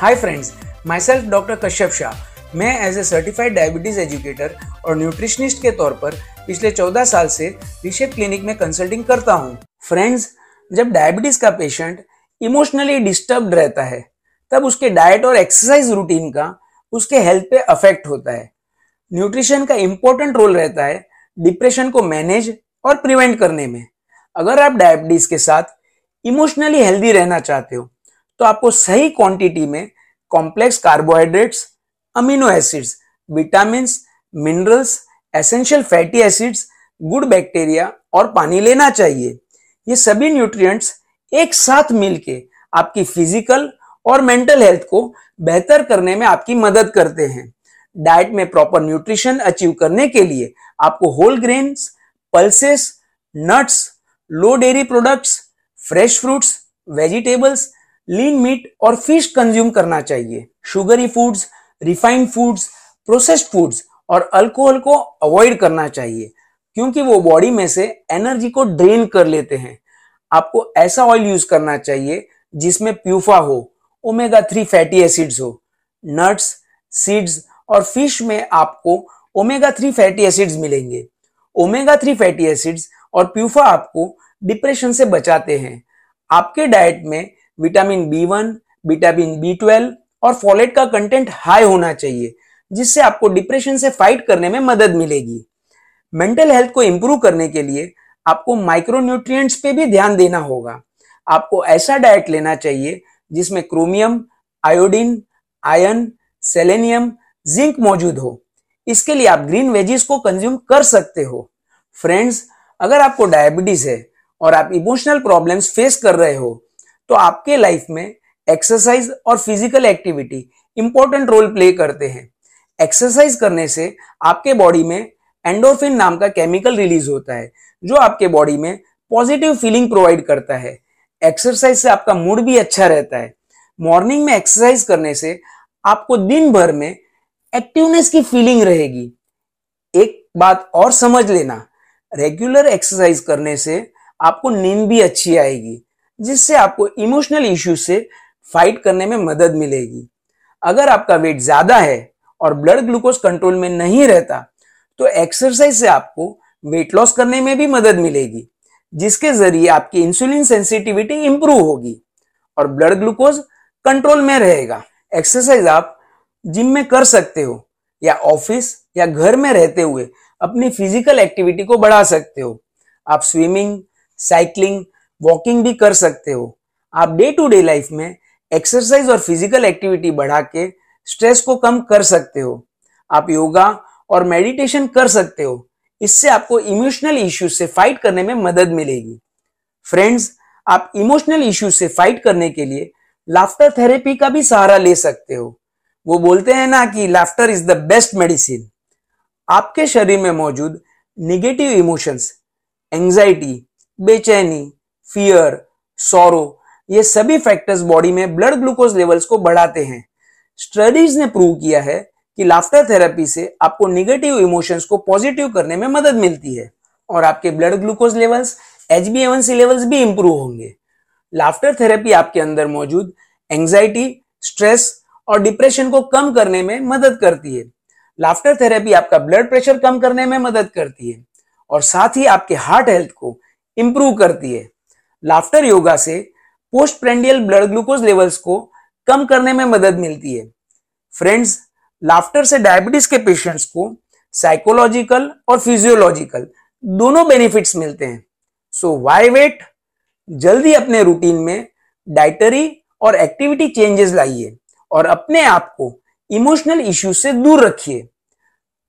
Hi friends myself doctor Kashyap Shah मैं as a certified diabetes educator और nutritionist के तौर पर पिछले 14 साल से रिशेप क्लिनिक में कंसल्टिंग करता हूँ। फ्रेंड्स जब डायबिटीज़ का पेशेंट इमोशनली डिस्टर्ब रहता है, तब उसके डाइट और एक्सरसाइज रूटीन का उसके हेल्थ पे अफेक्ट होता है। न्यूट्रिशन का इंपॉर्टेंट रोल रहता है डिप्रेशन को मैनेज और प्रिवेंट करने में। अगर आप डायबिटीज़ के साथ इमोशनली हेल्दी रहना चाहते हो तो आपको सही क्वांटिटी में complex carbohydrates amino acids vitamin minerals essential fatty acids good bacteria और पानी लेना चाहिए। ये सभी न्यूट्रिएंट्स एक साथ मिलके आपकी फ़िज़िकल और मेंटल हेल्थ को बेहतर करने में आपकी मदद करते हैं। डाइट में प्रॉपर न्यूट्रिशन अचीव करने के लिए आपको whole grains pulses nuts low dairy products fresh fruits vegetables lean meat और फ़िश कंज्यूम करना चाहिए। Sugary foods, refined foods, processed foods और अल्कोहल को अवॉइड करना चाहिए, क्योंकि वो बॉडी में से एनर्जी को ड्रेन कर लेते हैं। आपको ऐसा ऑयल यूज़ करना चाहिए जिसमें प्यूफा हो, ओमेगा थ्री फैटी एसिड्स हो। नट्स, सीड्स और फ़िश में आपको ओमेगा थ्री फैटी एसिड्स मिलेंगे। ओमेगा थ्री फैटी एसिड्स और प्यूफा आपको डिप्रेशन से बचाते हैं। आपके डाइट में vitamin B one, vitamin B twelve और फॉलेट का कंटेंट हाई होना चाहिए, जिससे आपको डिप्रेशन से फाइट करने में मदद मिलेगी। मेंटल हेल्थ को इंप्रूव करने के लिए आपको माइक्रोन्यूट्रिएंट्स पे भी ध्यान देना होगा। आपको ऐसा डाइट लेना चाहिए, जिसमें chromium iodine iron selenium zinc मौजूद हो। इसके लिए आप ग्रीन वेजिस को कंज्यूम कर सकते हो। फ्रेंड्स अगर आपको डायबिटीज़ है और आप इमोशनल प्रॉब्लम्स फेस कर रहे हो तो आपके लाइफ में एक्सरसाइज और physical activity important role play करते हैं। एक्सरसाइज करने से आपके बॉडी में एंडोरफिन नाम का केमिकल रिलीज़ होता है, जो आपके बॉडी में पॉजिटिव फीलिंग प्रोवाइड करता है। एक्सरसाइज से आपका मूड भी अच्छा रहता है। मॉर्निंग में एक्सरसाइज करने से आपको दिन भर में एक्टिवनेस की फीलिंग रहेगी। एक बात और समझ लेना रेगुलर एक्सरसाइज करने से आपको नींद भी अच्छी आएगी। जिससे आपको इमोशनल इश्यू से फाइट करने में मदद मिलेगी। अगर आपका वेट ज़्यादा है और ब्लड ग्लूकोज कंट्रोल में नहीं रहता तो एक्सरसाइज से आपको वेट लॉस करने में भी मदद मिलेगी, जिसके ज़रिए आपकी इंसुलिन सेंसिटिविटी इंप्रूव होगी और ब्लड ग्लूकोज कंट्रोल में रहेगा। एक्सरसाइज आप जिम में कर सकते हो या ऑफ़िस या घर में रहते हुए अपनी फ़िज़िकल एक्टिविटी को बढ़ा सकते हो। आप स्विमिंग साइकिलिंग वॉकिंग भी कर सकते हो। आप डे टू डे लाइफ में एक्सरसाइज और फ़िज़िकल एक्टिविटी बढ़ा के स्ट्रेस को कम कर सकते हो। आप योगा और मेडिटेशन कर सकते हो। इससे आपको इमोशनल इश्यूज़ से फाइट करने में मदद मिलेगी। फ्रेंड्स आप इमोशनल इश्यूज़ से फाइट करने के लिए लाफ्टर थेरेपी का भी सहारा ले सकते हो। वो बोलते हैं ना कि laughter is the best medicine आपके शरीर में मौजूद निगेटिव इमोशंस एंजाइटी बेचैनी फियर सोरो ये सभी फैक्टर्स बॉडी में ब्लड ग्लूकोज लेवल्स को बढ़ाते हैं। स्टडीज़ ने प्रूव किया है कि लाफ्टर थेरेपी से आपको निगेटिव इमोशंस को पॉजिटिव करने में मदद मिलती है और आपके blood glucose levels H B A one C levels भी इंप्रूव होंगे। लाफ्टर थेरेपी आपके अंदर मौजूद एंजाइटी स्ट्रेस और डिप्रेशन को कम करने में मदद करती है। लाफ्टर थेरेपी आपका ब्लड प्रेशर कम करने में मदद करती है और साथ ही आपके हार्ट हेल्थ को इंप्रूव करती है। लाफ्टर योगा से post prandial blood glucose levels को कम करने में मदद मिलती है। फ्रेंड्स लाफ्टर से डायबिटीज़ के पेशेंट्स को साइकोलॉजिकल और फिजियोलॉजिकल दोनों बेनिफिट्स मिलते हैं। सो वाई वेट जल्दी अपने रूटीन में डाइटरी और एक्टिविटी चेंजेस लाइए और अपने आप को इमोशनल इश्यूज़ से दूर रखिए।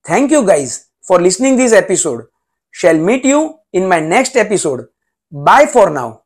Thank you guys for listening this episode shall meet you in my next episode bye for now